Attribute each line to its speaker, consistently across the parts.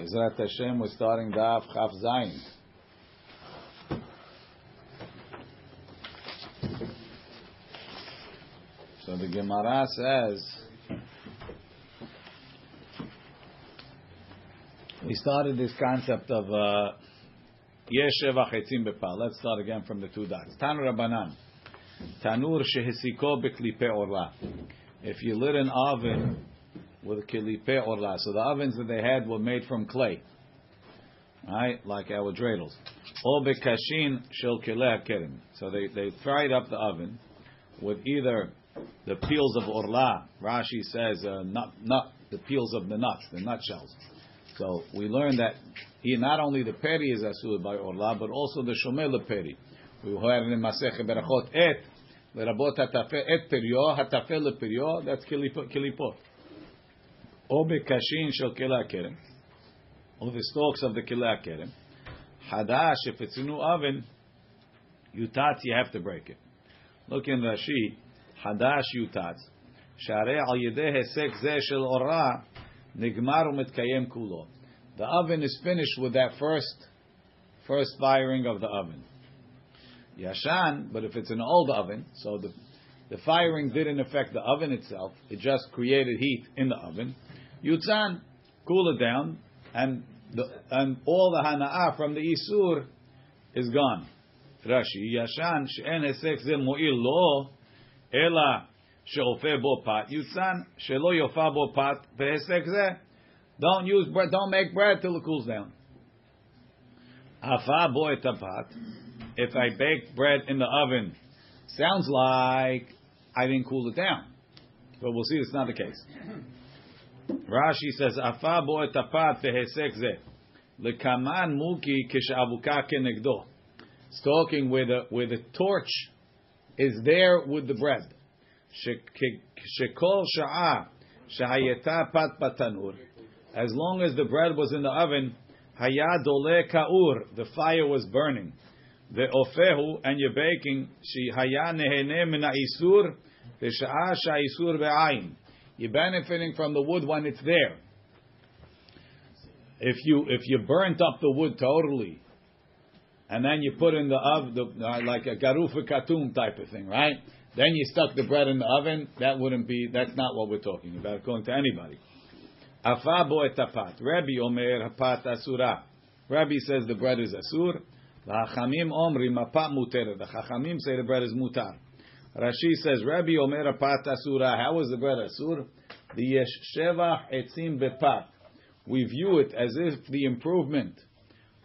Speaker 1: Bezrat Hashem, we're starting Daf Chaf Zayin. So the Gemara says, we started this concept of uh, Yeshev Achetzim Bepal. Let's start again from the two dots. Tanu Rabbanan. Tanur Shehesiko Beklipe Orla. If you lit an oven with kilipe orla. So the ovens that they had were made from clay, right? Like our dreidels. Or bekashin shel kerim. So they, they fried up the oven with either the peels of orla. Rashi says uh, nut, nut, the peels of the nuts, the nutshells. So we learned that he, not only the peri is asur by orla, but also the shomel peri. We heard in Masech Berachot et לרבות הטפל, את פריו, הטפל לפריו, that's kilipot or bekashin shel kila kerem, or the stalks of the kila kerem. Hadash, if it's a new oven, yutat, you have to break it. Look in Rashi, hadash yutat. שהרי al ידי היסק זה של אורה נגמר ומתקיים כולו. The oven is finished with that first first firing of the oven. Yashan, but if it's an old oven, so the the firing didn't affect the oven itself, it just created heat in the oven. Yutzan, cool it down, and the, and all the hana'ah from the isur is gone. Rashi, Yashan, she'en hesek ze mo'il lo, ela she'ofe bo pat, Yutzan, she'lo yofa bo pat, ve'hesek ze, don't use bread, don't make bread till it cools down. Afa bo etapat, if I bake bread in the oven, sounds like I didn't cool it down. But we'll see it's not the case. Rashi says, "Afa bo etapat vehesek ze lekaman muki kishavuka kenegdo." Talking where the where the torch is there with the bread. Shekol sha'a shahayeta pat batanur. As long as the bread was in the oven, hayad dole kaur, the fire was burning. The ofehu, and you're baking, she haya nehene min isur, v'sha'a sha'isur be'ayin. You're benefiting from the wood when it's there. If you if you burnt up the wood totally, and then you put in the oven, the, uh, like a garufa katum type of thing, right? Then you stuck the bread in the oven. That wouldn't be. That's not what we're talking about. Going to anybody. Afabo etapat. Rabbi omer hapat asura. Rabbi says the bread is asur. The hachamim omri mapat muter. The hachamim say the bread is mutar. Rashi says, Rabbi Omer Pat Asura. How was the bread Asur? The Yesh Sheva Etzim Bepat. We view it as if the improvement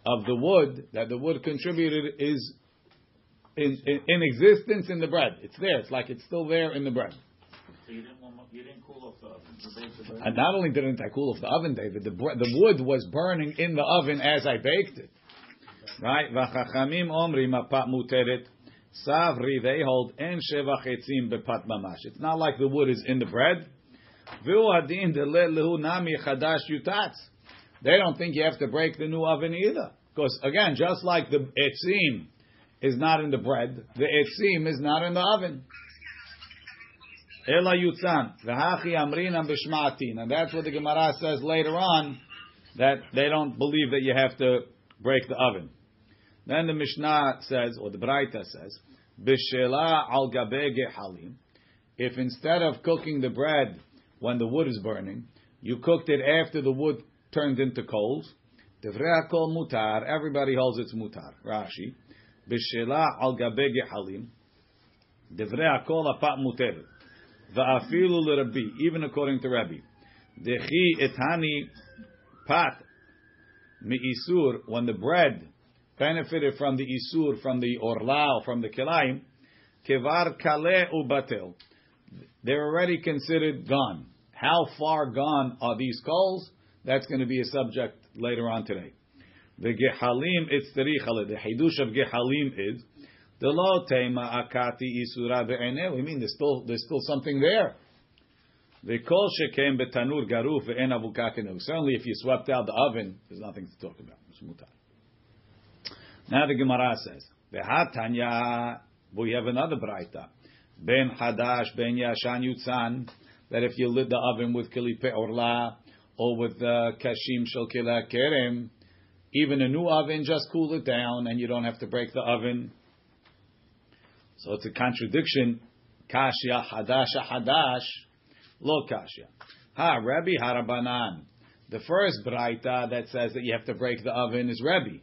Speaker 1: of the wood that the wood contributed is in, in, in existence in the bread. It's there. It's like it's still there in the bread.
Speaker 2: So you didn't, you didn't cool off the oven.
Speaker 1: And not only didn't I cool off the oven, David, the, the wood was burning in the oven as I baked it. Right? V'chachamim omri mapat muteret. Savri, they hold en shevach etzim bepat mamash. It's not like the wood is in the bread. Lehu nami chadash yutatz. They don't think you have to break the new oven either. Because again, just like the etzim is not in the bread, the etzim is not in the oven. Ela yutzan v'hachi amrinam and that's what the Gemara says later on that they don't believe that you have to break the oven. Then the Mishnah says, or the Braita says, Bishela al gabe gehalim. If instead of cooking the bread when the wood is burning, you cooked it after the wood turned into coals, Devrei kol mutar. Everybody holds it's mutar. Rashi. Bishela al gabe gehalim. Devrei kol apat muter. Va'afilu l'Rabbi. Even according to Rabbi. Dechi etani pat isur When the bread benefited from the isur, from the orla, from the kilayim, kevar kale ubatel. They're already considered gone. How far gone are these coals? That's going to be a subject later on today. The gehalim itzterichala. The hidush of gehalim is the lo tema akati isura ve'eneh. We mean there's still there's still something there. The kol shekem betanur garuf ve'en avukakenu. Certainly, if you swept out the oven, there's nothing to talk about. It's mutar. Now the Gemara says, Tanya, we have another braita. Ben Hadash, Ben Yashan Yutzan, that if you lit the oven with kilipe orla, or with the kashim shel kerem, even a new oven, just cool it down, and you don't have to break the oven. So it's a contradiction. Kashya hadash hadash, lo kashya. Ha Rabbi Harabanan. The first braita that says that you have to break the oven is Rabbi,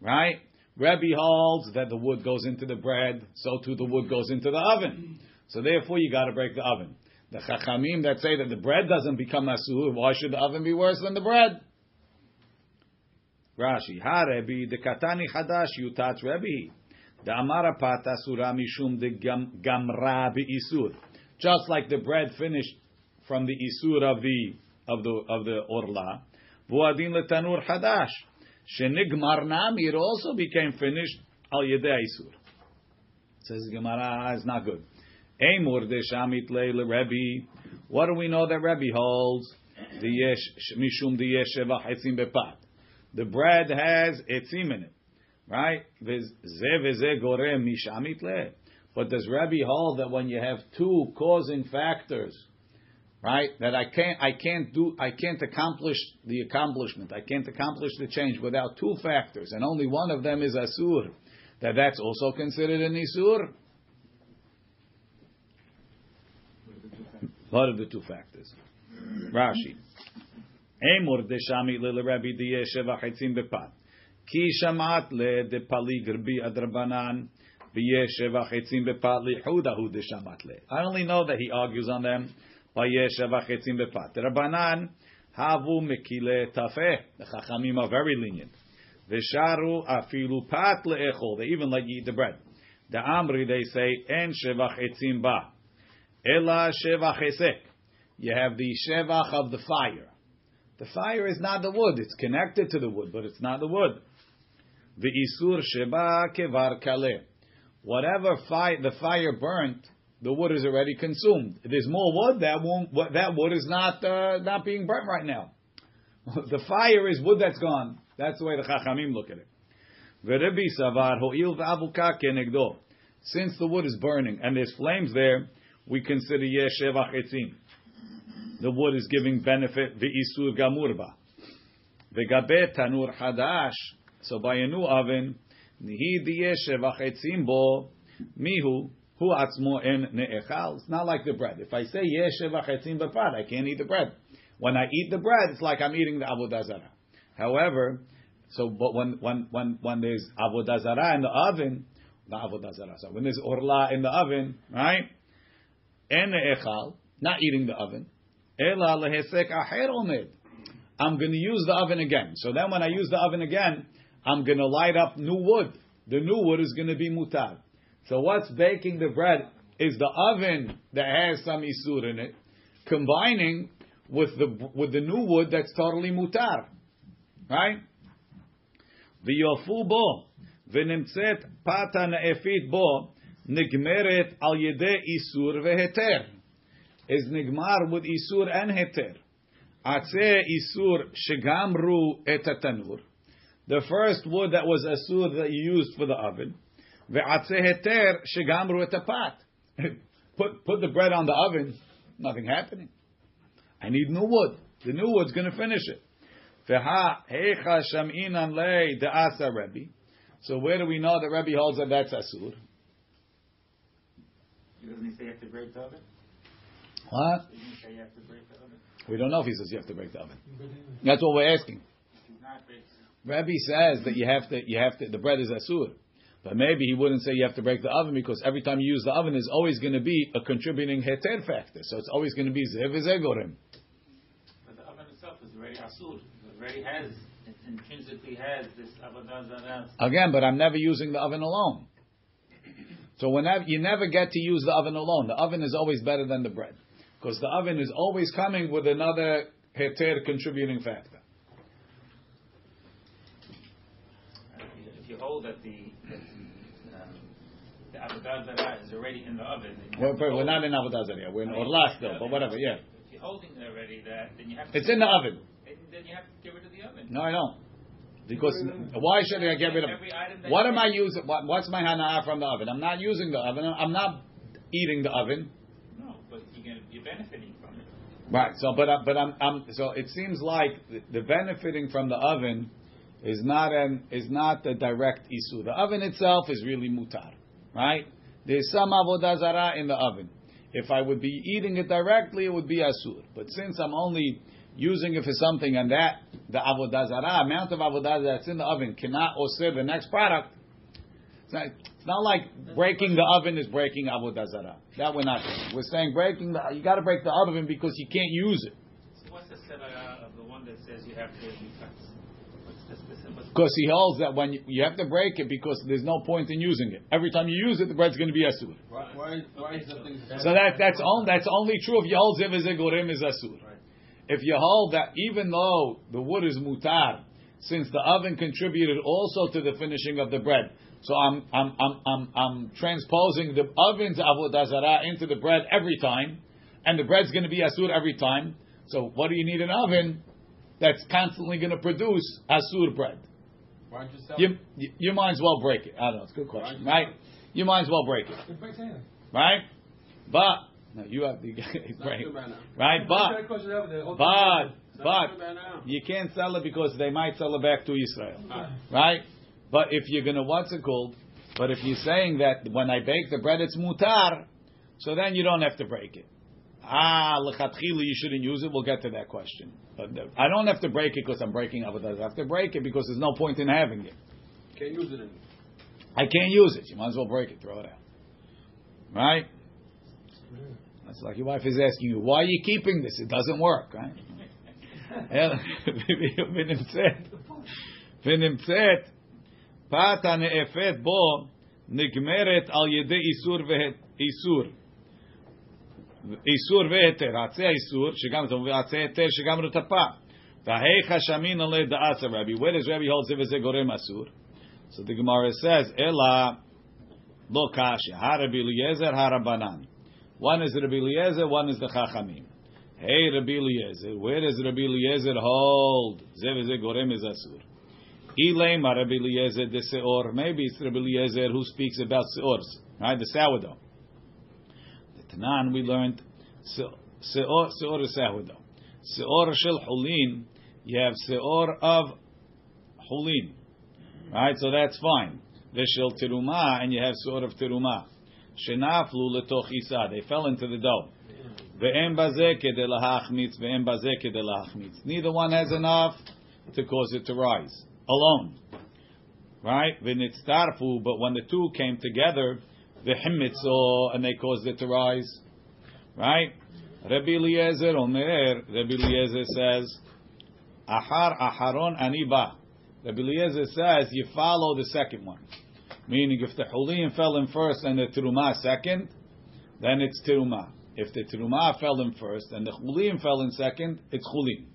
Speaker 1: right? Rebbe holds that the wood goes into the bread, so too the wood goes into the oven. So therefore, you got to break the oven. The Chachamim that say that the bread doesn't become asur, why should the oven be worse than the bread? Rashi, Ha Rebbe, the Katani Hadash Yutat Rebbe. The Amara Pata the Gamra Isur. Just like the bread finished from the Isur of the of the of the Orla. Vuadin letanur Hadash. Shenigmar Namir also became finished al Yedei Isur. Says Gemara is not good. Emur de Shamit Leil Rebbe. What do we know that Rebbe holds? The yesh mishum the yesh etzim bepat. The bread has etzim in it, right? gorem mishamit le. But does Rebbe hold that when you have two causing factors, right? That I can't, I can't do, I can't accomplish the accomplishment. I can't accomplish the change without two factors, and only one of them is asur. That that's also considered an isur. What are the two factors? Rashi. Emor de shami le Rabbi. Ki shamat le de adrabanan. I only know that he argues on them Rabbanan havu mekile tafeh. The chachamim are very lenient. Vesharu afilu pat leechol. They even let you eat the bread. The Amri they say en shevach etzim ba, ela shevach esek. You have the shevach of the fire. The fire is not the wood; it's connected to the wood, but it's not the wood. The isur sheba kevar kale. Whatever fire the fire burnt, the wood is already consumed. If there's more wood, that won't, that wood is not uh, not being burnt right now. the fire is wood that's gone. That's the way the Chachamim look at it. Since the wood is burning and there's flames there, we consider yeshevach etzim. The wood is giving benefit v'isur gamurba. V'gabe tanur hadash. So by a new oven, nihi diyeshevach etzim bo mihu hu atzmo en ne'echal. It's not like the bread. If I say yeshevach etzim b'pad, I can't eat the bread. When I eat the bread, it's like I'm eating the avodah zarah. However, so but when when when when there's avodah zarah in the oven, the avodah zarah. So when there's orla in the oven, right? En echal, not eating the oven. Ela lehesek aher omed. I'm going to use the oven again. So then when I use the oven again, I'm going to light up new wood. The new wood is going to be mutar. So what's baking the bread is the oven that has some isur in it, combining with the with the new wood that's totally mutar, right? ויופו בו, ונמצאת פתה נאפית בו, נגמרת על ידי איסור והיתר. is nigmar with isur and heter. Atzeh isur shegamru et tanur. The first wood that was asur that you used for the oven. Heter shegamru et pat. Put put the bread on the oven, nothing happening. I need new wood. The new wood's going to finish it. Veha hecha shaminan lei de'asa Rebbe. So where do we know that Rebbe holds that that's asur?
Speaker 2: Doesn't he say you have to break the oven?
Speaker 1: What?
Speaker 2: Doesn't he say you have to break the oven?
Speaker 1: We don't know if he says you have to break the oven. That's what we're asking. Rabbi says that you have to, you have to, the bread is asur. But maybe he wouldn't say you have to break the oven because every time you use the oven, there's always going to be a contributing heter factor. So it's always going to be zev zegorim.
Speaker 2: But the oven itself is already asur. It already has, it intrinsically has this avodah.
Speaker 1: Again, but I'm never using the oven alone. So whenever you never get to use the oven alone, the oven is always better than the bread because the oven is always coming with another heter contributing factor.
Speaker 2: If you hold that the, that the, the avodah zarah is already in the oven. then you
Speaker 1: We're, not in Avodah Zarah. We're in
Speaker 2: I mean,
Speaker 1: Orla still, but whatever. Yeah,
Speaker 2: If you're holding it already, then you have to.
Speaker 1: it's in the oven.
Speaker 2: Then, then you have to get rid of the oven.
Speaker 1: No, I don't. Because why should I get rid of
Speaker 2: that
Speaker 1: What am I using? What, what's my hana'ah from the oven? I'm not using the oven. I'm not eating the oven.
Speaker 2: No, but you're, gonna, you're benefiting from it.
Speaker 1: Right. So, but uh, but I'm, I'm so it seems like the, the benefiting from the oven is not an is not the direct isu. The oven itself is really mutar, right? There's some avodah zarah in the oven. If I would be eating it directly, it would be asur. But since I'm only using it for something, and that the avodah zarah amount of avodah that's in the oven cannot osir the next product. It's not, it's not like breaking the oven is breaking avodah zarah. That we're not. We're saying breaking the you got to break the oven because you can't use it.
Speaker 2: So what's the of the one that says you have to mifas? What's the specific?
Speaker 1: Because he holds that when you, you have to break it because there's no point in using it. Every time you use it, the bread's going to be asur.
Speaker 3: Why, why, why is?
Speaker 1: So that that's on, that's only true if you hold ziv is asur.
Speaker 3: Right.
Speaker 1: If you hold that even though the wood is mutar, since the oven contributed also to the finishing of the bread, so I'm I'm I'm I'm, I'm transposing the oven's avodah zarah into the bread every time, and the bread's going to be asur every time. So what do you need an oven that's constantly going to produce asur bread?
Speaker 3: Why don't you sell
Speaker 1: You, you you might as well break it. I don't know. It's a good question, right? You might as well break it,
Speaker 3: it? breaks anything.
Speaker 1: right? But no, you have
Speaker 3: It's not
Speaker 1: right,
Speaker 3: right
Speaker 1: right? But
Speaker 3: It's not good right now.
Speaker 1: but but
Speaker 3: right
Speaker 1: you can't sell it because they might sell it back to Israel,
Speaker 3: Ah.
Speaker 1: right? But if you're gonna what's it called? But if you're saying that when I bake the bread it's mutar, so then you don't have to break it Ah, lechatchila, you shouldn't use it. We'll get to that question. But uh, I don't have to break it because I'm breaking avodah. I have to break it because there's no point in having it.
Speaker 3: Can't use it anymore.
Speaker 1: I can't use it. You might as well break it, throw it out. Right? That's like your wife is asking you, why are you keeping this? It doesn't work, right? ונמצאת, ונמצאת, פת הנאפת בו נגמרת על ידי איסור ואיסור. איסור והיתר, עצי האיסור, שגם זה מוביל עצי היתר שגם רטפה. והיכא שמין עלי דעס הרבי. Where does Rabbi hold זה וזה גורם אסור? So the Gemara says, Ela lo kasha, ha Rabbi Eliezer, ha Rabbanan. One is Rabbi Eliezer, one is the Chachamim. Hey Rabbi Eliezer, where does Rabbi Eliezer hold? Ze v'ze gorem is asur. Ilema Rabbi Eliezer de seor. Maybe it's Rabbi Eliezer who speaks about seors, right? The sourdough. Tanan we learned se- seor seor is. Seor shel hulin. You have seor of hulin. Right, so that's fine. Veshel teruma, and you have sort of teruma. Shenaflu letoch isa. They fell into the dough. Ve'em bazeh kedei lahachmitz, ve'em bazeh kedei lahachmitz. Neither one has enough to cause it to rise alone. Right? V'nitztarfu, but when the two came together, ve'himitzo, and they caused it to rise. Right? Rabbi Eliezer Omer, Rabbi Eliezer says, Ahar aharon aniba. Rabbi Eliezer says you follow the second one. Meaning if the Hulim fell in first and the Terumah second, then it's Terumah. If the Terumah fell in first and the Chulim fell in second, it's Chulim.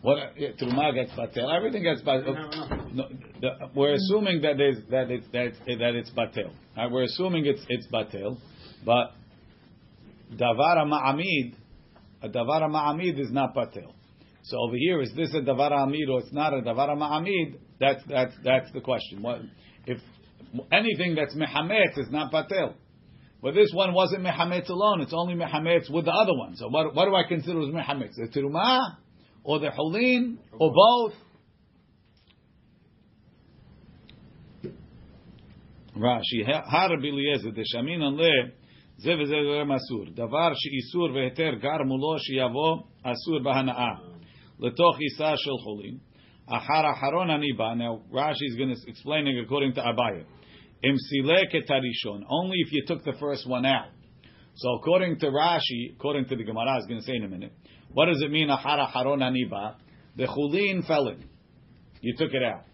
Speaker 1: What Terumah gets batel. Everything gets batel. No, the, we're assuming that there's, that it's that, that it's batel. Right? Uh, we're assuming it's it's batel, but davar ma'amid, a davar ma'amid is not batel. So over here, is this a davar amid or it's not a davar ma'amid? That's that's that's the question. What if anything that's mehametz is not batel? But this one wasn't mehametz alone; it's only mehametz with the other one. So what what do I consider as mehametz? The terumah or the hulin or both? Rashi, har biliezer de shamin le זה וזה גורם אסור. דבר שאיסור והיתר גרמו לו שיבוא אסור בהנאה. לתוך עיסה של חולים. אחר אחרון הניבה, now Rashi is going to explain it according to Abaya. אם סילק את הראשון, only if you took the first one out. So according to Rashi, according to the Gemara, I was going to say in a minute, what does it mean, Ahara Haron Aniba? The Chulin fell in. You took it out.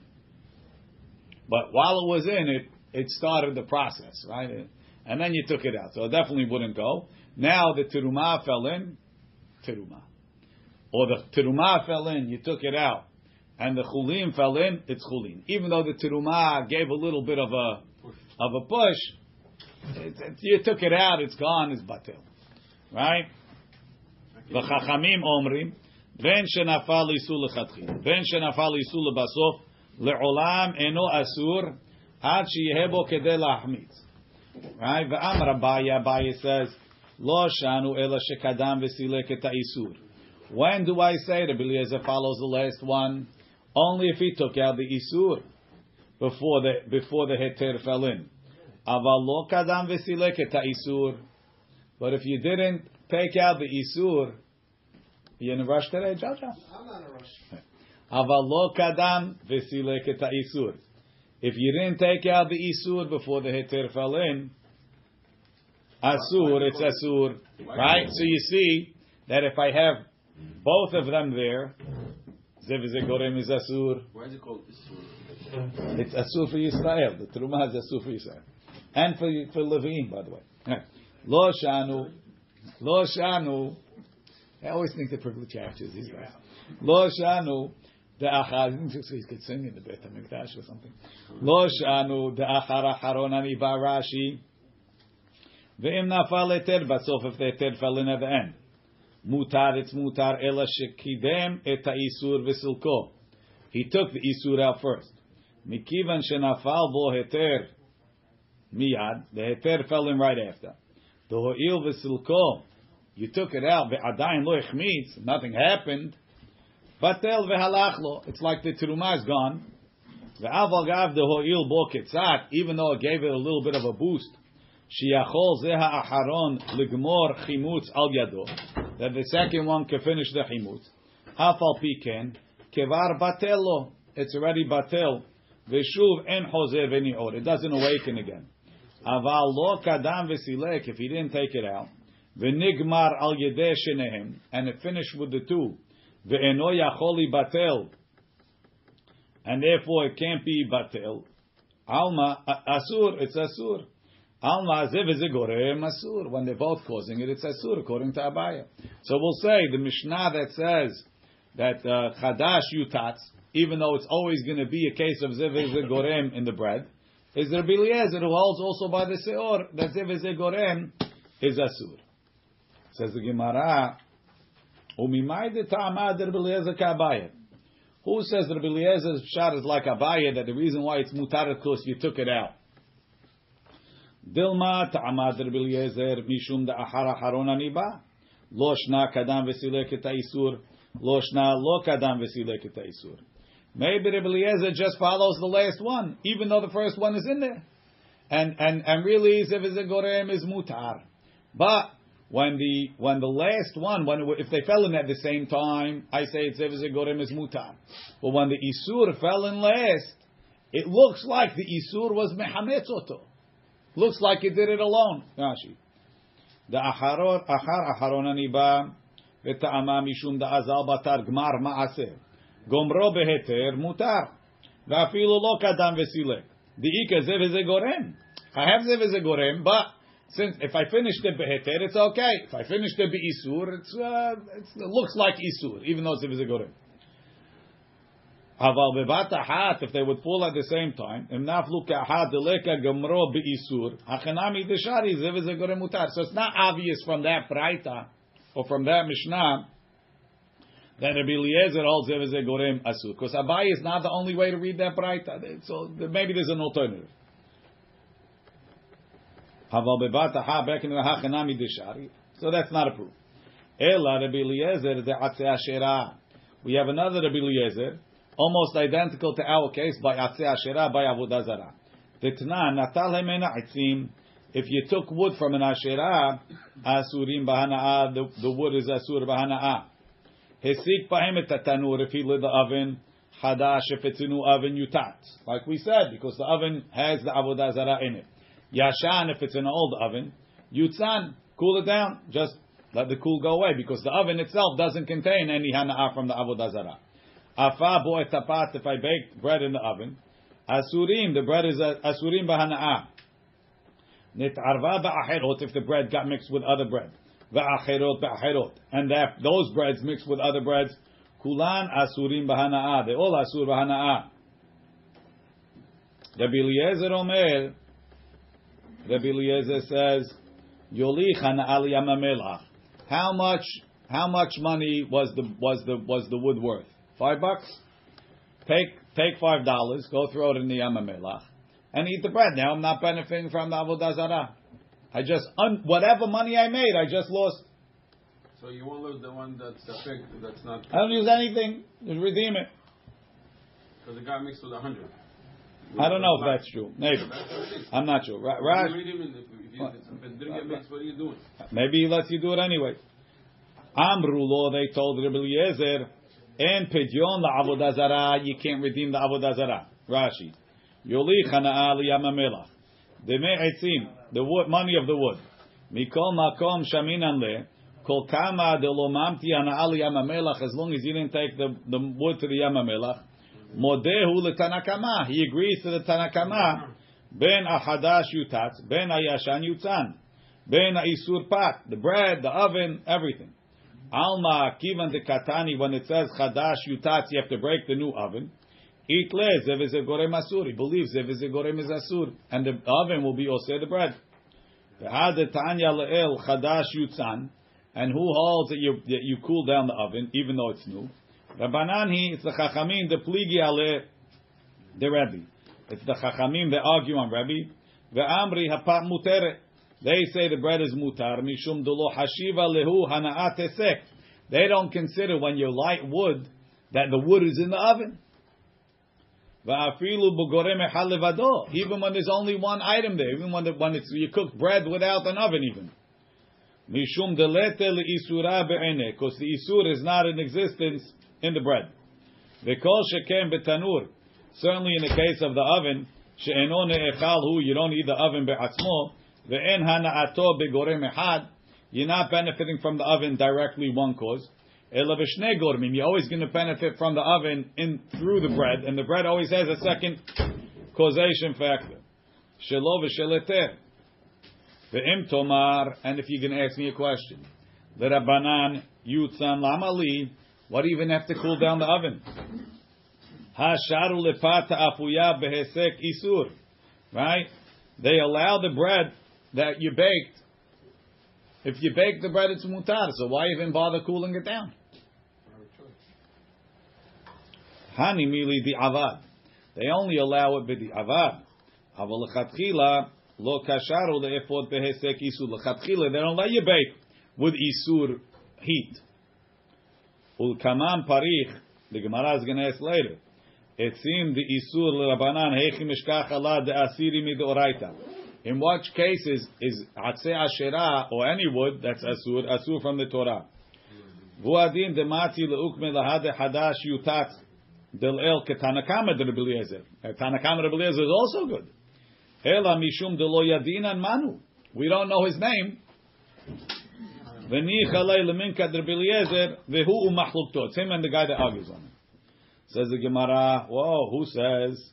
Speaker 1: But while it was in, it, it started the process, right? And then you took it out. So it definitely wouldn't go. Now the tiruma fell in. Tiruma. Or the tiruma fell in, you took it out. And the Chulin fell in, it's Chulin. Even though the tiruma gave a little bit of a, of a push, it, it, you took it out, it's gone, it's batil. Right? וחכמים אומרים, בין שנפל איסור לכתחילה, בין שנפל איסור לבסוף, לעולם אינו אסור, עד שיהיה בו כדי להחמיץ. Right? V'amar Abaya, Abaya says, Lo shanu ela shekadam v'silek et ha'isur. When do I say Rabbi Eliezer follows the last one? Only if he took out the isur before the before the heter fell in. Aval lo kadam v'silek et ha'isur. But if you didn't take out the isur, you in a rush today, Jaja?
Speaker 4: I'm not in a rush.
Speaker 1: Aval lo kadam v'silek et ha'isur. If you didn't take out the isur before the heter fell in, asur, it's asur, right? So you see that if I have both of them there, zev gorem is asur.
Speaker 3: Why is it called Isur?
Speaker 1: It's asur for Yisrael. The truma is asur for Yisrael, and for for Levine, by the way. Lo shanu, lo shanu. I always think the privilege captures these guys. Lo shanu. The achar, so he could sing in the Beit Hamikdash or something. Lo shanu the achar acharon ani barashi. Ve'im nafal eter basof if the eter fell in at the end. Mutar, it's mutar ela shekidem et ha'isur v'silko. He took the isur out first. Mikivan shenafal bo heter miyad. The heter fell in right after. The ho'il v'silko. You took it out. Ve'adayin lo echmitz. Nothing happened. Batel ve'halach lo. It's like the teruma is gone. Ve'aval gav the ho'il bo ketzat. Even though it gave it a little bit of a boost. Shiachol zeha aharon ligmor chimutz al yado. That the second one can finish the chimutz. Hafal piken kevar batelo. It's already batel. Veshuv en chozer v'nior. It doesn't awaken again. Aval lo kadam v'silek. If he didn't take it out. V'nigmar al yedeh shenehem. And it finished with the two. Ve'eno yacholi batel. And therefore it can't be batel. Alma, asur, it's asur. Alma zev is a gorem asur. When they're both causing it, it's asur according to Abaya. So we'll say the Mishnah that says that uh, chadash yutatz, even though it's always going to be a case of zev is in the bread, is Rabbi Eliezer who holds also by the seor that zev is a gorem is asur. Says the Gemara, umimai de ta'amad Rabbi Eliezer ka'abaya. Who says Rabbi Eliezer's shot is like Abaya that the reason why it's mutar because you took it out? Dilma ta'amad Rabbi Eliezer mishum da ahara harona niba. Lo shna kadam v'silek et ha'isur. Lo shna lo kadam v'silek et. Maybe Rabbi Eliezer just follows the last one, even though the first one is in there. And, and, and really, if it's a gorem, is mutar. But, when the when the last one, when if they fell in at the same time, I say it's a gorem is mutar. But when the isur fell in last, it looks like the isur was mehametz oto. Looks like it did it alone. Rashi. The acharor achar acharon aniba v'ta'ama mishum da'azal batar gmar ma'aseh. Beheter mutar. Va'afilu lo kadam v'silek. Di'ika zev is a gorem. I have is a gorem, but since if I finish the beheter, it's okay. If I finish the beisur, it's, uh, it looks like isur, even though is a gorem. Aval bebata hat, if they would fall at the same time, im naflu ka'hat deleka gemro beisur, hachanami deshari zev is a gorem mutar. So it's not obvious from that braita or from that mishnah that Rabbi Eliezer holds zev is a gorem asur. Because Abai is not the only way to read that braita. So maybe there's an alternative. The. So that's not a proof. Ela Rabbi Eliezer atzeh asherah. We have another Rabbi Eliezer, almost identical to our case by atzeh asherah by avodah zarah. Titna natal hemena itzim. If you took wood from an asherah, asurim bahana'a, the, the wood is asur bahana'a. Hesik bahem et tanur if he lit the oven. Hadash if it's a new oven, you tat. Like we said, because the oven has the avodah zarah in it. Yashan, if it's an old oven, Yutzan, cool it down. Just let the cool go away because the oven itself doesn't contain any hana'ah from the avodah zarah. Afa bo tapat, if I baked bread in the oven, asurim, the bread is asurim b'hana'ah. Nit'arva ba'acherot, if the bread got mixed with other bread. And that, those breads mixed with other breads, kulan asurim b'hana'ah. They all asur b'hana'ah. Rabbi Eliezer Omer, Rabbi Eliezer says, Yolich hana'al yamamelach. How much? How much money was the was the was the wood worth? Five bucks. Take take five dollars. Go throw it in the yamamelach and eat the bread. Now I'm not benefiting from the avodah zarah. I just un, whatever money I made, I just lost.
Speaker 3: So you won't lose the one that's a fig, that's not.
Speaker 1: I don't use anything. Just redeem it.
Speaker 3: Because the guy mixed with a hundred.
Speaker 1: I don't know if that's true. Maybe.
Speaker 3: That's what it is.
Speaker 1: I'm not sure. Right?
Speaker 3: You
Speaker 1: Ra-
Speaker 3: read him in- if- if you- if it didn't get mixed, what are you doing?
Speaker 1: Maybe he lets you do it anyway. Amru lo, they told Rabbi Eliezer, en pidyon la'avodah zarah, you can't redeem the avodah zarah. Rashi. Yoli chana'a liyamamelach. Deme etzim, the wood, money of the wood. Mikol makom shaminan le, kol kama de lo mamti hana'a liyamamelach, as long as you didn't take the, the wood to the yamamelach. Modehu letanakama. He agrees to the tanakama. Ben ahadash yutatz, ben ayashan yutzan. Ben isur pat, the bread, the oven, everything. Alma kivan de katani, when it says chadash yutatz, you have to break the new oven. Itle zev is a. He believes zev is and the oven will be oseh the bread. V'had tanya leel chadash yutzan, and who holds that you that you cool down the oven even though it's new? Rabbanan he it's the chachamim the pligi ale the Rebbe. It's the chachamim that argue on Rebbe. Ve'amri hapat muteret. They say the bread is mutar mishum delo hashiva lehu hanaat. They don't consider when you light wood that the wood is in the oven. Even when there's only one item there, even when the, when it's you cook bread without an oven, even. Mishum because the isur is not in existence in the bread. V'kol shekem betanur. Certainly in the case of the oven, she'eno ne'echal hu, you don't eat the oven be'atzmo, ve'en hana'ato be'gorem echad, you're not benefiting from the oven directly, one cause. You're always going to benefit from the oven in through the bread, and the bread always has a second causation factor. Shelo v'sheleter. And if you're going to ask me a question, the Rabbanan yutzan lamali, what even have to cool down the oven? Hasharu lepata behesek isur. Right? They allow the bread that you baked. If you bake the bread, it's mutar. So why even bother cooling it down? Hani mili di avad. They only allow it b'di avad. Aval lechatchila lo kasharu le'efot behesek isur. Lechatchila, they don't let you bake with isur heat. Ulkamam parich. The Gemara is going to ask later. It the isur l'rabanan heichi mishkach ala de asiri midoraita. In what cases is atzeh asherah or any wood that's asur asur from the Torah? Vuadin demati leukme lahade hadash yutat del el ketanakama de Rebbe Eliezer. Uh, Tanakama de Rebbe Eliezer is also good. Ela mishum de lo yadinan manu. We don't know his name. It's him and the guy that argues on it. Says the Gemara, whoa, who says?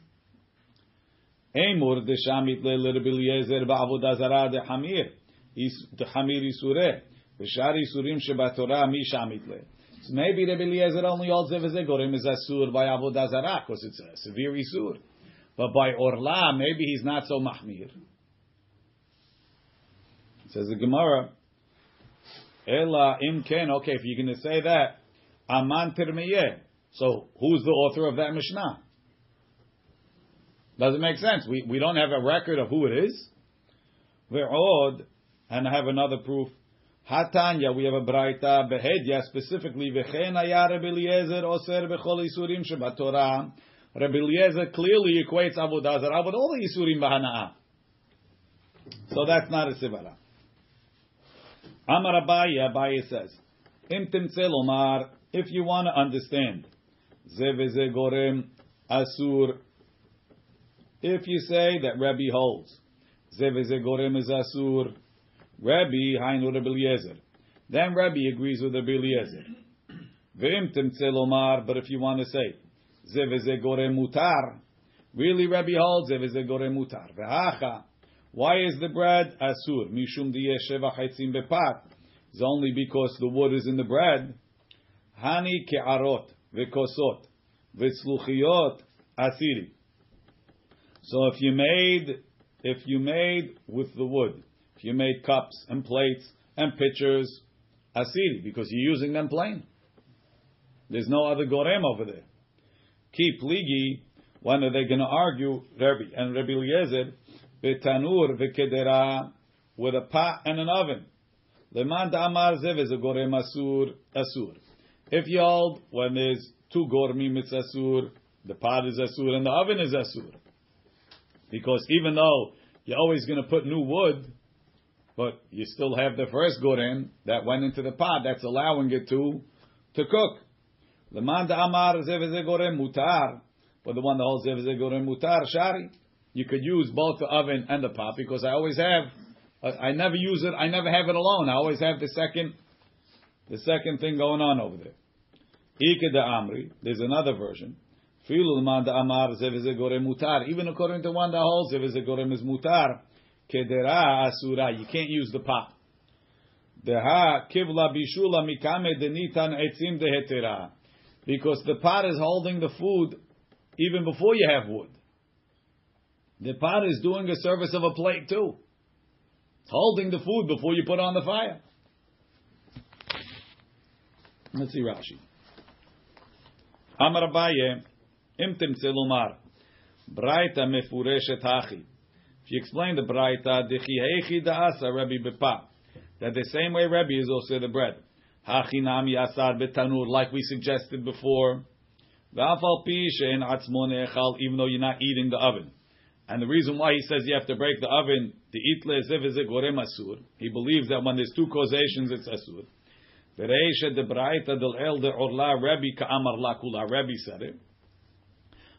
Speaker 1: Emur de shamit le Rebbe Eliezer ba'avodah zarah de hamir. Is- De hamir isureh. V'shar isurim shebatorah mi shamit le. So maybe Rebbe Eliezer only holds if a gorim is asur by avodah zarah because it's a severe isur. But by orla, maybe he's not so mahmir. Says the Gemara, Ela im ken. Okay, if you're going to say that, aman tirmiyeh. So who's the author of that Mishnah? Doesn't make sense. We we don't have a record of who it is. We're odd, and I have another proof. Hatanya, we have a braita behedya specifically. V'chen haya Rebbe Eliezer oser b'chol isurim shebatorah. Rebbe Eliezer clearly equates avodah zarah with all the isurim b'hana'ah. So that's not a sivara. Amar Abaye, Abaye says, Im timtze lomar, if you want to understand, ze v'ze gorem asur, if you say that Rabbi holds, ze v'ze gorem is asur, Rabbi hainu Rabbi Eliezer, then Rabbi agrees with Rabbi Eliezer. V'im timtze lomar, but if you want to say, ze v'ze gorem mutar, really Rabbi holds, ze v'ze gorem mutar. V'hacha, why is the bread asur? Mishum diyesheva chaitzim bepat. It's only because the wood is in the bread. Hani ke'arot v'kosot v'tzluchiyot asiri. So if you made, if you made with the wood, you made cups and plates and pitchers, asiri, because you're using them plain. There's no other gorem over there. Keep ligi. When are they going to argue? Rabbi and Rabbi Eliezer betanur v'kedera with a pot and an oven. Leman da'amar zev is a gorem asur, asur. If you hold when there's two gormim, it's asur, the pot is asur and the oven is asur. Because even though you're always going to put new wood, but you still have the first gorem that went into the pot, that's allowing it to, to cook. Leman da'amar zev is a gorem mutar. But the one that holds zev is a gorem mutar, shari. You could use both the oven and the pot because I always have I never use it. I never have it alone. I always have the second, the second thing going on over there. Ike de Amri. There's another version. Filu lemanda amar zevezegorim mutar. Even according to one that holds if is mutar, kedera asura. You can't use the pot. Deha kivla bishula mikame denitan etzim dehetera. Because the pot is holding the food even before you have wood. The pot is doing a service of a plate too It's holding the food before you put on the fire. Let's see Rashi. Amar Abaye, imtim tzelumar, braita mefureshet. If explained explain the braita, da'asa Rabbi bepa, that the same way Rabbi is also the bread. Hachi nam betanur, like we suggested before. V'afal pi she'en atzmon even though you're not eating the oven. And the reason why he says you have to break the oven, the itle zev gorem asur. He believes that when there's two causations, it's asur. The reisha de braita del el de orla Rabbi ka'amar lakula. Rabbi said it.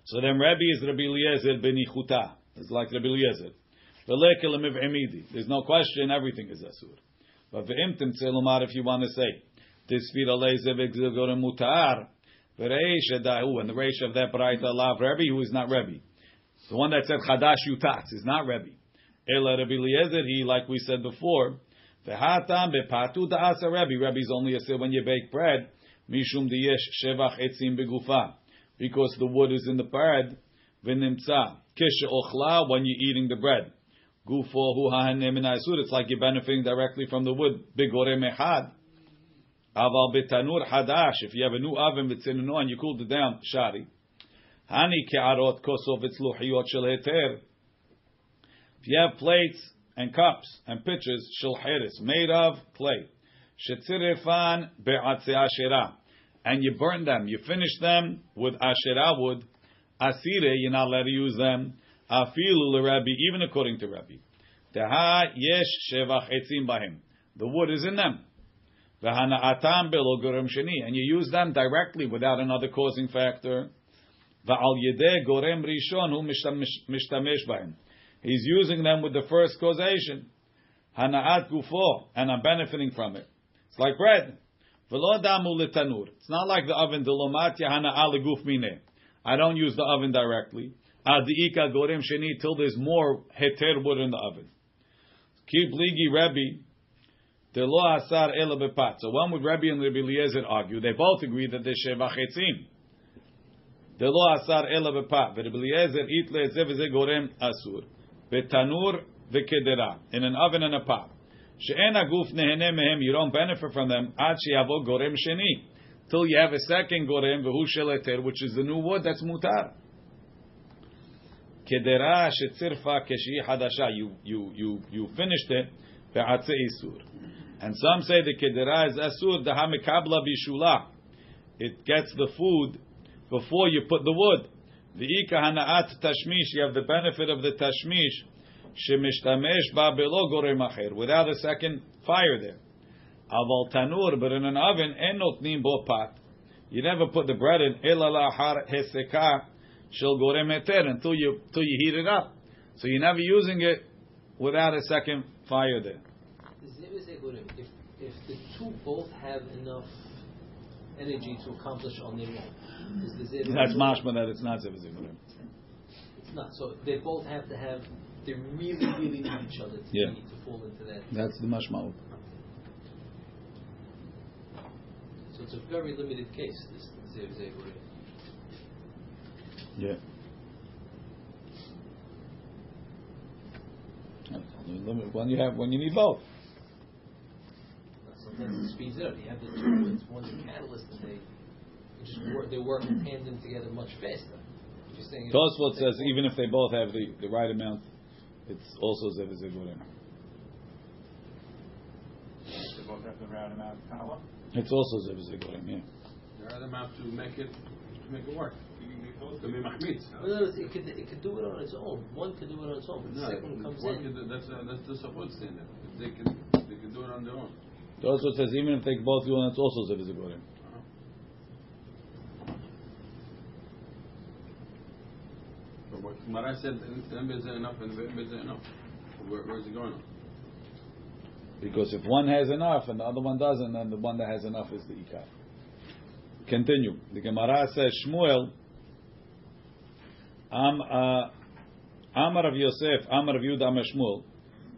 Speaker 1: So then Rabbi is Rabbi Eliezer ben Ichuta. It's like Rabbi Eliezer. There's no question, everything is asur. But ve'imtim tzelumar, if you want to say, tisfir alezev gorem mutar, the and the reisha of that braita lav Rabbi, who is not Rabbi. The one that said Chadash Yutatz is not Rebbe. Ela Rebbe Eliezer, he, like we said before, V'hatam bepatu da'asa Rebbe. Rebbe's only a say when you bake bread, mishum diyesh shevach etzim begufa. Because the wood is in the bread, v'nimtza. Kish ochla, when you're eating the bread. Gufo hu ha'hanem It's like you're benefiting directly from the wood. Bigore mehad. Aval betanur hadash. If you have a new oven, v'tzinunu, and you cooled it down, shari. Hani ke'arot kosov etzluhiyot shel heter. If you have plates and cups and pitchers shel heres made of clay, shetzirefan be'atzei asherah, and you burn them, you finish them with asherah wood, asire, you're not allowed to use them, afilu Rabbi, even according to Rabbi. Deha yesh shevach etzim bahim. The wood is in them. Belo sheni, and you use them directly without another causing factor. Va'al yedeh gorem rishon hu mishtamesh b'hem. He's using them with the first causation. Hana'at gufo, and I'm benefiting from it. It's like bread. Damu. It's not like the oven, delomat yahana'a leguf mine. I don't use the oven directly. Ad ika gorem sheni till there's more heter wood in the oven. Keep ligi Rabbi. Telo asar ela bepat. So one would Rabbi and Rabbi Eliezer argue. They both agree that they're sheva chetzim. Telo asar ela bepat. Rabbi Eliezer eat leze gorem asur. Betanur vekedera. In an oven and a pot. She'en aguf nehene mehem. You don't benefit from them. Ad she'avo gorem sheni. Till you have a second gorem, vehu shel which is the new wood that's mutar kedera shetzirfa keshi hadasha. You you you you finished it be'atze isur. And some say the kedera is asur dahamikabla bishula. It gets the food before you put the wood. The hanaat tashmish. You have the benefit of the tashmish. Shemishtamesh ba belo gorem without a second fire there. Aval tanur, but in an oven, enot notnim bo pot. You never put the bread in. Ilalahar heseka shel gorem heter until you until you heat it up. So you're never using it without a second fire there.
Speaker 4: If, if the two both have enough energy to accomplish on their own,
Speaker 1: that's mashma that it's not zevazigurim.
Speaker 4: It's not. So they both have to have. They really, really need each other to, yeah. to fall into that.
Speaker 1: That's the mashma.
Speaker 4: So it's a very limited case. This zevazigurim.
Speaker 1: Yeah. When you have when you need both.
Speaker 4: Sometimes it speeds it up. You have the two. It's one's a catalyst, and they just work, they work in tandem together much faster.
Speaker 1: Just Tosfot says even if they both have the, the right amount, it's also zevizigurim.
Speaker 2: both have the right amount of power.
Speaker 1: It's also Zev Zigurim, yeah.
Speaker 3: The right amount to make it to make it work. To be mahmitz.
Speaker 4: In other it could it could do it on its own. One could do it on its own. But the
Speaker 3: No,
Speaker 4: second one comes
Speaker 3: one
Speaker 4: in.
Speaker 3: can do- that's uh, that's the support standard. If They can they can do it on their own.
Speaker 1: It also says even if they take both do, it's also Zev Zigurim.
Speaker 3: But what Mara said, then is enough and then is enough. Where, where's it going?
Speaker 1: Because if one has enough and the other one doesn't, then the one that has enough is the Ikar. Continue. The Gemara says, Shmuel, Am, Uh, Amar of Yosef, Amar of Yudah, Amar Shmuel,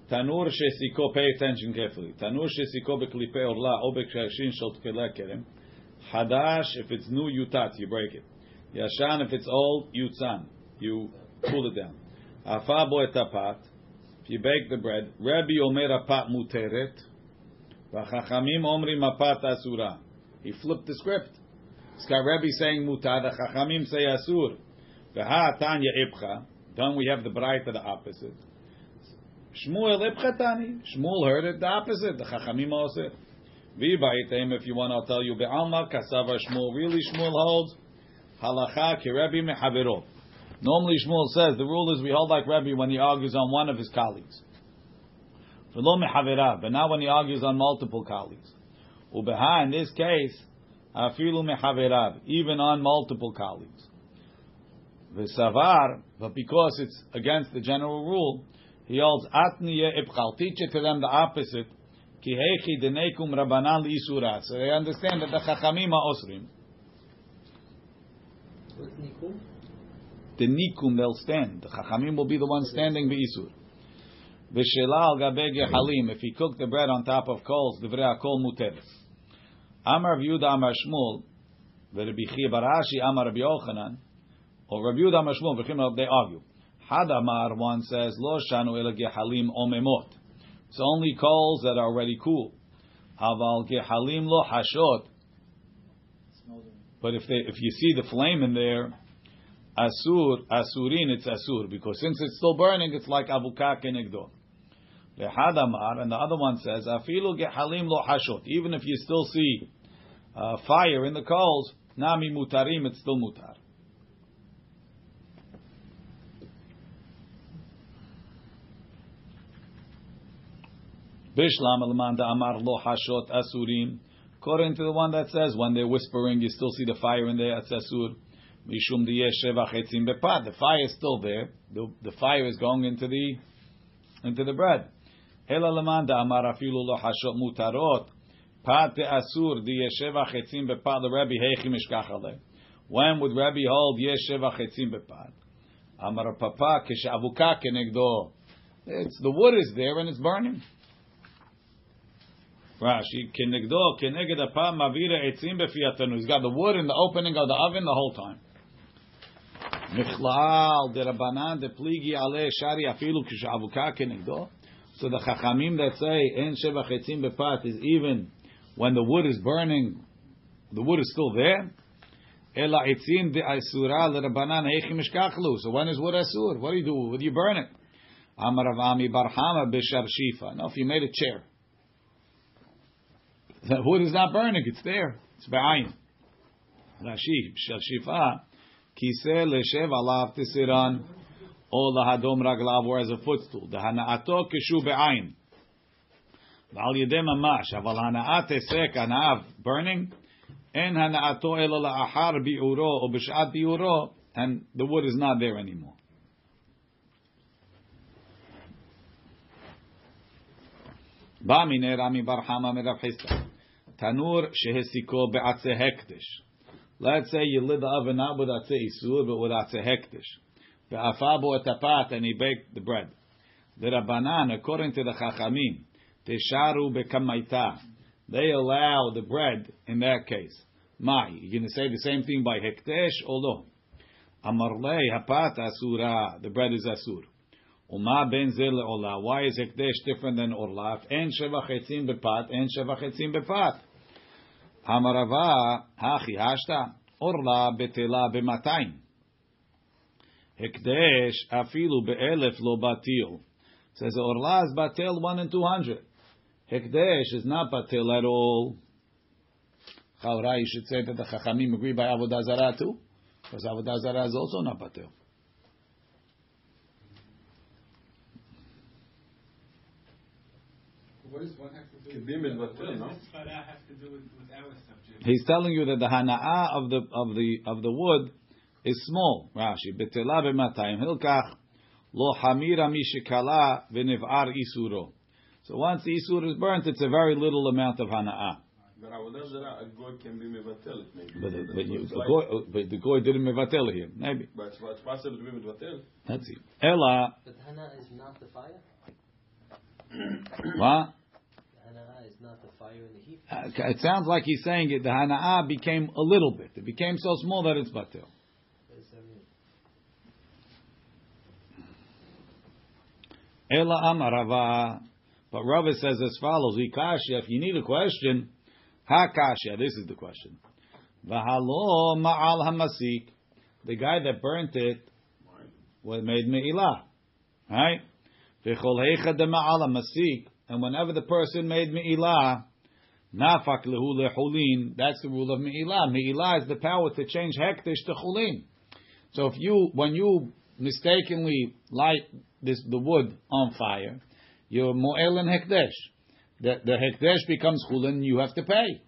Speaker 1: Tanur shesiko, pay attention carefully. Tanur shesiko beklipe orla, o bekshin shel kerem. Hadash, if it's new, yutat, you break it. Yashan, if it's old, yutzan, you pull it down. Afa bo etapat, if you bake the bread, Rabbi Omer apat muteret, v'chachamim omrim apat asura. He flipped the script. It's got Rabbi saying mutar, the chachamim say asur. V'ha tanya ibcha. Then we have the braita the opposite. Shmuel ibcha tani. Shmuel heard it the opposite. The chachamim also. V'yibayitem, if you want, I'll tell you. Be'alma kasava Shmuel. Really, Shmuel holds halacha ki Rabbi mehaviro. Normally, Shmuel says the rule is we hold like Rebbe when he argues on one of his colleagues. V'lo mehavirav, but now when he argues on multiple colleagues. Ubeha, in this case, afilu mehavirav, even on multiple colleagues. V'savar, but because it's against the general rule, he holds atniye ibchal. Teach it to them the opposite. Ki heichi denekum rabanan li'isura. So they understand that the chachamim are osrim.
Speaker 4: What's nikum?
Speaker 1: the nikum they'll stand. The chachamim will be the one standing be'isur. V'shela al gabeg halim. If he cooked the bread on top of coals, divrei akol muteres. Amar Yehuda Amar Shmuel, v'Rabbi Chia Barashi Amar Rabbi Yochanan, or Rav Yehuda Amar Shmuel, v'chim they argue. Had Amar one says lo shanu el gehalim omemot. It's only coals that are already cool. Aval gehalim lo hashot. But if they, if you see the flame in there, asur, asurin, it's asur because since it's still burning, it's like avuka kenegdo. Lehad amar, and the other one says afilu gehalim lo hashot. Even if you still see uh, fire in the coals, nami mutarim, it's still mutar. According to the one that says when they're whispering, you still see the fire in there. The fire is still there. The, the fire is going into the into the bread. Ela lamanda amar afilu lo hashot mutarot. Pat asur chetzim. The Rabbi. When would Rabbi hold chetzim? Amar papa kenegdo. It's the wood is there and it's burning. Rashi, apam mavira etzim befiyatanu. He's got the wood in the opening of the oven the whole time. Michlal ale shari afilu kishavuka. So the chachamim that say en sheva chetzim bepat is even when the wood is burning, the wood is still there. Ela etzim de asura mishkachlu. So when is wood asur? What do you do? What do you burn it? Barhama shifa. No, if you made a chair. The wood is not burning; it's there. It's be'ayin. Rashi shel shifa kiseh leshev alav tisiran o lahadom raglav or as a footstool. The hanaato kishu be'ayin. V'al yedem mamash aval hanaat esek hanav burning en hanaato elo la'achar bi'uro or b'shat bi'uro and the wood is not there anymore. בא מני רמי בר חמא מרב חיסדא. Tanur shehesiko be'atze hektish. Let's say you lit the oven not with atze isur, but with atze hektish. Be'afabo etapat, and he baked the bread. The Rabbanan, according to the Chachamim, tesharu be'kamaita. They allow the bread in that case. Mai, you're going to say the same thing by hektesh or no? Amarlei hapat asura. The bread is asur. Uma ben orla. Why is hektesh different than orla? En shevachetzim bepat, en shevachetzim bepat. Amarava hachi hashta orla betela b'matayim. Hekdesh afilu be'elef lo batil. Says orla is batel one and two hundred. Hekdesh is not batil at all. Chaura, you should say that the Chachamim agree by Avodah Zarah too, because Avodah Zarah is also not batil.
Speaker 5: What does one have to do?
Speaker 3: Kibim
Speaker 5: What does
Speaker 3: no?
Speaker 5: have to do with, with our subject?
Speaker 1: He's telling you that the hana'ah of the of the of the wood is small. Rashi betela b'matayim hilkach lo hamira mishikala v'niv'ar isuro. So once the isur is burnt, it's a very little amount of hana'ah.
Speaker 3: But Avodah a goy can be mevatel maybe.
Speaker 1: But,
Speaker 3: That's
Speaker 1: but, you, the
Speaker 3: like.
Speaker 1: goy, but the goy didn't mevatel here. Maybe
Speaker 3: But it's, it's possible to be mevatel.
Speaker 1: that's it. Ella,
Speaker 4: But Hana is not the fire.
Speaker 1: what? Uh, it sounds like he's saying it. The hana'ah became a little bit. It became so small that it's batil.
Speaker 4: What does that mean?
Speaker 1: Ela Amar Rava. But Rava says as follows: Ikashya. If you need a question, Hakashya. This is the question. V'halo ma'al hamasik. The guy that burnt it was made me'ilah, right? V'chol heicha de ma'al hamasik. And whenever the person made me'ilah, nafak lehu lechulin. That's the rule of me'ilah. Me'ilah is the power to change hektish to chulin. So if you, when you mistakenly light this the wood on fire, you're mo'el and hekdesh. The, the hekdesh becomes chulin. You have to pay.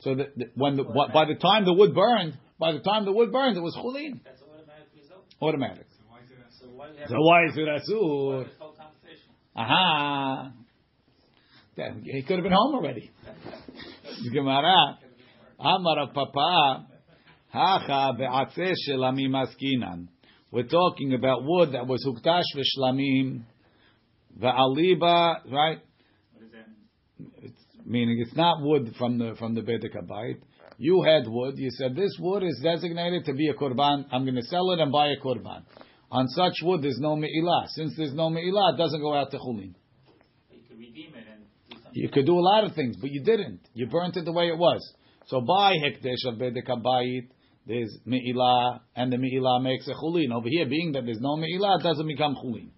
Speaker 1: So the, the, when the, wh- by the time the wood burned, by the time the wood burned, it was chulin,
Speaker 2: That's automatic result.
Speaker 1: automatic.
Speaker 5: So why is it
Speaker 2: So why do we have
Speaker 1: So why is it asur?
Speaker 2: This whole conversation?
Speaker 1: Aha. Yeah, he could have been home already. Gemara. Amar Papa. Hacha be'atzeh shelamim askinan. We're talking about wood that was huktash v'shlamim. Ve'aliba, right?
Speaker 2: What does that?
Speaker 1: It's, meaning it's not wood from the from the Bedek Habayit. You had wood. You said this wood is designated to be a korban. I'm going to sell it and buy a korban. On such wood, there's no me'ilah. Since there's no me'ilah, it doesn't go out to chulin.
Speaker 2: You could redeem it and do something.
Speaker 1: You could do a lot of things, but you didn't. You burnt it the way it was. So by hekdesh of Bedek Habayit, there's me'ilah, and the me'ilah makes a chulin. Over here, being that there's no me'ilah, it doesn't become chulin.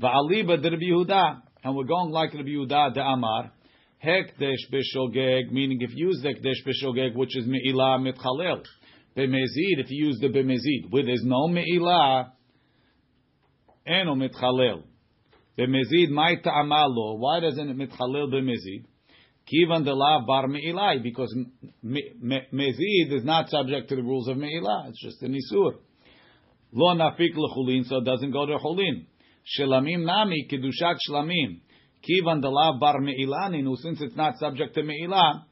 Speaker 1: Va'aliba de Rabbi Yehuda, and we're going like Rabbi Yehuda de Amar, hekdesh b'shogeg, meaning if you use the hekdesh b'shogeg, which is me'ilah mitchalel, b'mezid, if you use the b'mezid, where there's no me'ilah, eno mitchalel. B'mezid, my ta'amalo, why doesn't it mitchalel b'mezid? Kivan de lav bar me'ilai, because me- me- mezid is not subject to the rules of me'ilah, it's just an isur. Lo nafik lechulin, so it doesn't go to chulin. Shelamim nami, kedushat shlamim. Kivan de lav bar me'ilaninu, since it's not subject to me'ilah,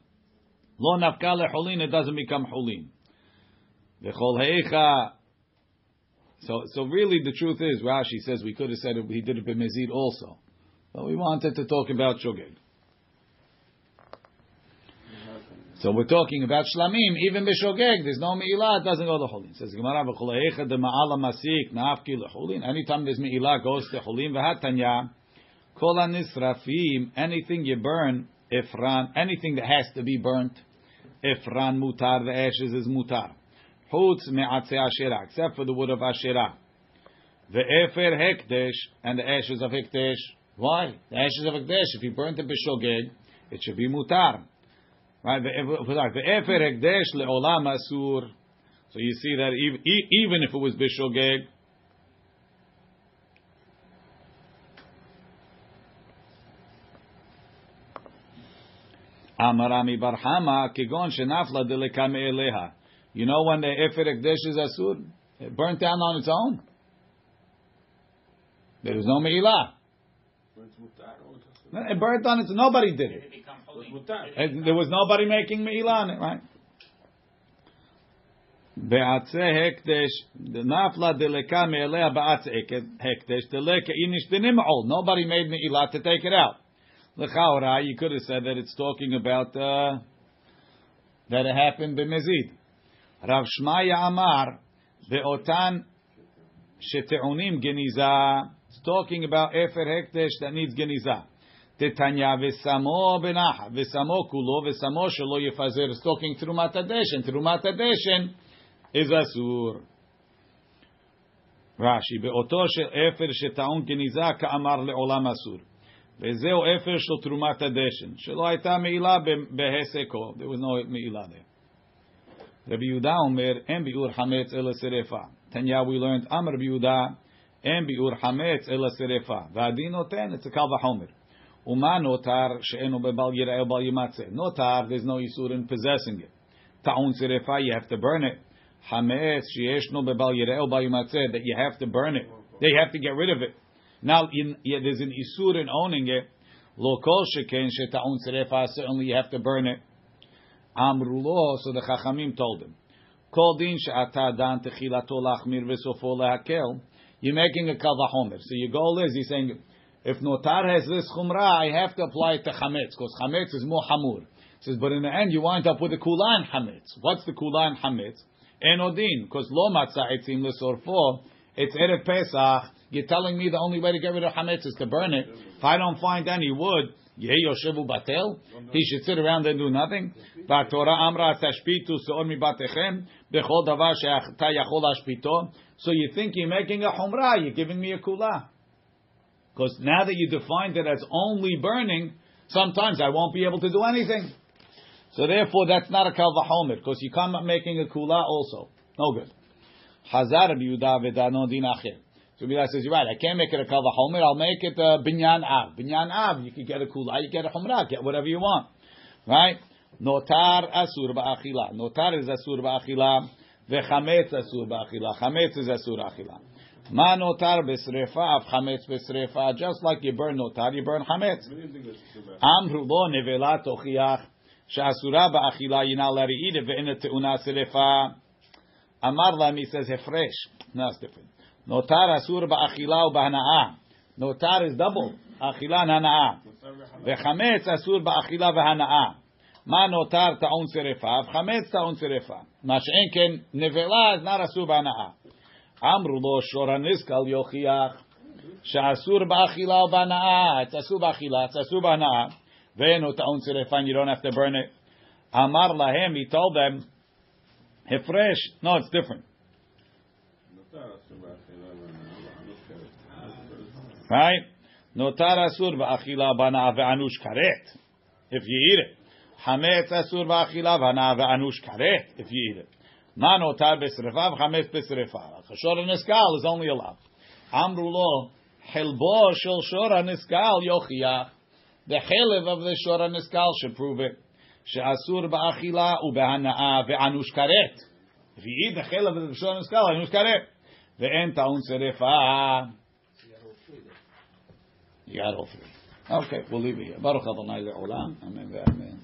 Speaker 1: lo nafka lechulin, it doesn't become chulin. V'chol heicha, so, so really the truth is, Rashi says we could have said it, he did it b'mezid also. But we wanted to talk about shogeg. So we're talking about shlamim, even b'shogeg, there's no me'ilah, it doesn't go to chulin. Says Gemara, v'choleicha de ma'ala masik, na'afki l'chulin. Anytime there's me'ilah, goes to chulin. V'hatanya, kol nisrafim, anything you burn, ifran, anything that has to be burnt, ifran mutar, the ashes is mutar. Chutz me'atzei asherah, except for the wood of asherah. Ve'efer hekdesh, and the ashes of hekdesh. Why? The ashes of hekdesh, if you burnt it b'shogeg, it should be mutar. Right? Ve'efer hekdesh le'olam asur. So you see that even, even if it was b'shogeg, Amarami barhama kegon shenafla delekame eleha. You know when the efer hekdesh is asur, it burnt down on its own. There is no me'ilah.
Speaker 3: But it's mutar,
Speaker 1: It burnt on its. Nobody did it.
Speaker 2: It become
Speaker 3: It's
Speaker 2: holy.
Speaker 3: mutar.
Speaker 1: And There was nobody making me'ilah on it, right? Be'atzeh hekdesh, the nafla deleka me'elea be'atzeh hekdesh, deleka inish denim'ol. Nobody made me'ilah to take it out. L'chaora, you could have said that it's talking about uh, that it happened b'mezid. Rav Shmaya Amar be'otan shete'unim geniza. It's talking about efer hekdesh that needs geniza. Titanya v'samo benacha v'samo kulo v'samo shelo yefazer. It's talking terumat adeshen. Terumat adeshen is asur. Rashi be'oto shel efer sheta'un geniza ka'amar le'olam asur. וזהו אפר של תרומת הדשן, שלא הייתה מעילה ב- בהסקו. There was no מעילה there. Rabbi Yehuda Omer, En Bi'ur Hametz Ela Serefa. Tanya, we learned, Am Rabbi Yehuda, En Bi'ur Hametz Ela Serefa. V'adino ten, it's a Kal V'Homer. Uma notar she'enu bebal yira'el bal yimatze. Notar, there's no isur in possessing it. Ta'un serefa, you have to burn it. Hametz she'eshnu bebal yira'el bal yimatze, that you have to burn it. They have to get rid of it. Now, in, yeah, there's an isur in owning it. Lo kol she'ken she'ta'un serefa, certainly you have to burn it. Amru lo, so the chachamim told him. Kol din she'ata dan techilato lachmir v'sofo lehakel. You're making a kal vachomer. So your goal is, he's saying, if notar has this chumrah, I have to apply it to chametz, because chametz is more hamur. He says, but in the end, you wind up with a kulan chametz. What's the kulan chametz? Enodin, because lo matzah etzim lesorfo, it's erev pesach. You're telling me the only way to get rid of chametz is to burn it. If I don't find any wood, yehi yoshevu batel. He should sit around and do nothing. Torah amra tashpitu seor mi batechem bechol davar she'ata yachol ashpito. So you think you're making a humrah? You're giving me a kula. Because now that you defined it as only burning, sometimes I won't be able to do anything. So therefore, that's not a kal vachomer because you come up making a kula also. No good. Hazar Yehuda v'dano din acher. So Mila says, you're right, I can't make it a kal v'chomer, I'll make it a binyan av. Binyan av, you can get a kula, you get a chumrah, get whatever you want. Right? Notar asur ba'achila. Notar is asur ba'achila. Vechametz asur ba'achila. Chametz is asur achila. Ma notar besrefa, av chametz besrefa. Just like you burn notar, you burn chametz. Amru lo nevela tochiach. She'asura ba'achila, you're not allowed to eat it. Ve'en te'una serefa. Amar lam, he says, hefresh. No, it's different. נותר אסור באכילה ובהנאה. נותר is double. אכילה הנאה. וחמץ אסור באכילה והנאה. מה נותר טעון שרפה? וחמץ טעון שרפה. מה שאין כן, נבלה is not אסור בהנאה. אמרו לו, שור הנזקל יוכיח שאסור באכילה ובהנאה. it's אסור באכילה, it's אסור בהנאה. Ve'enu ta'un sirefan, you don't have to burn it. Amar lahem, he told them, hefresh. No, it's different. Right? Notar asur ba'achila bana ve'anush karet. If you eat it. Hametz asur ba'achila bana ve'anush karet. If you eat it. Ma notar besrefa v'chametz besrefa. Chashor neskal is only allowed. Amru lo, helbo shel shor neskal yochiach. The chelev of the shor neskal should prove it. She'asur ba'achila u'behana'a ve'anush karet. If you eat the chelev of the shor neskal, anush karet. Ve'en ta'un serefa. You got all three. Okay, we'll leave it here. Baruch Adonai le'olam. Amen ve'amen.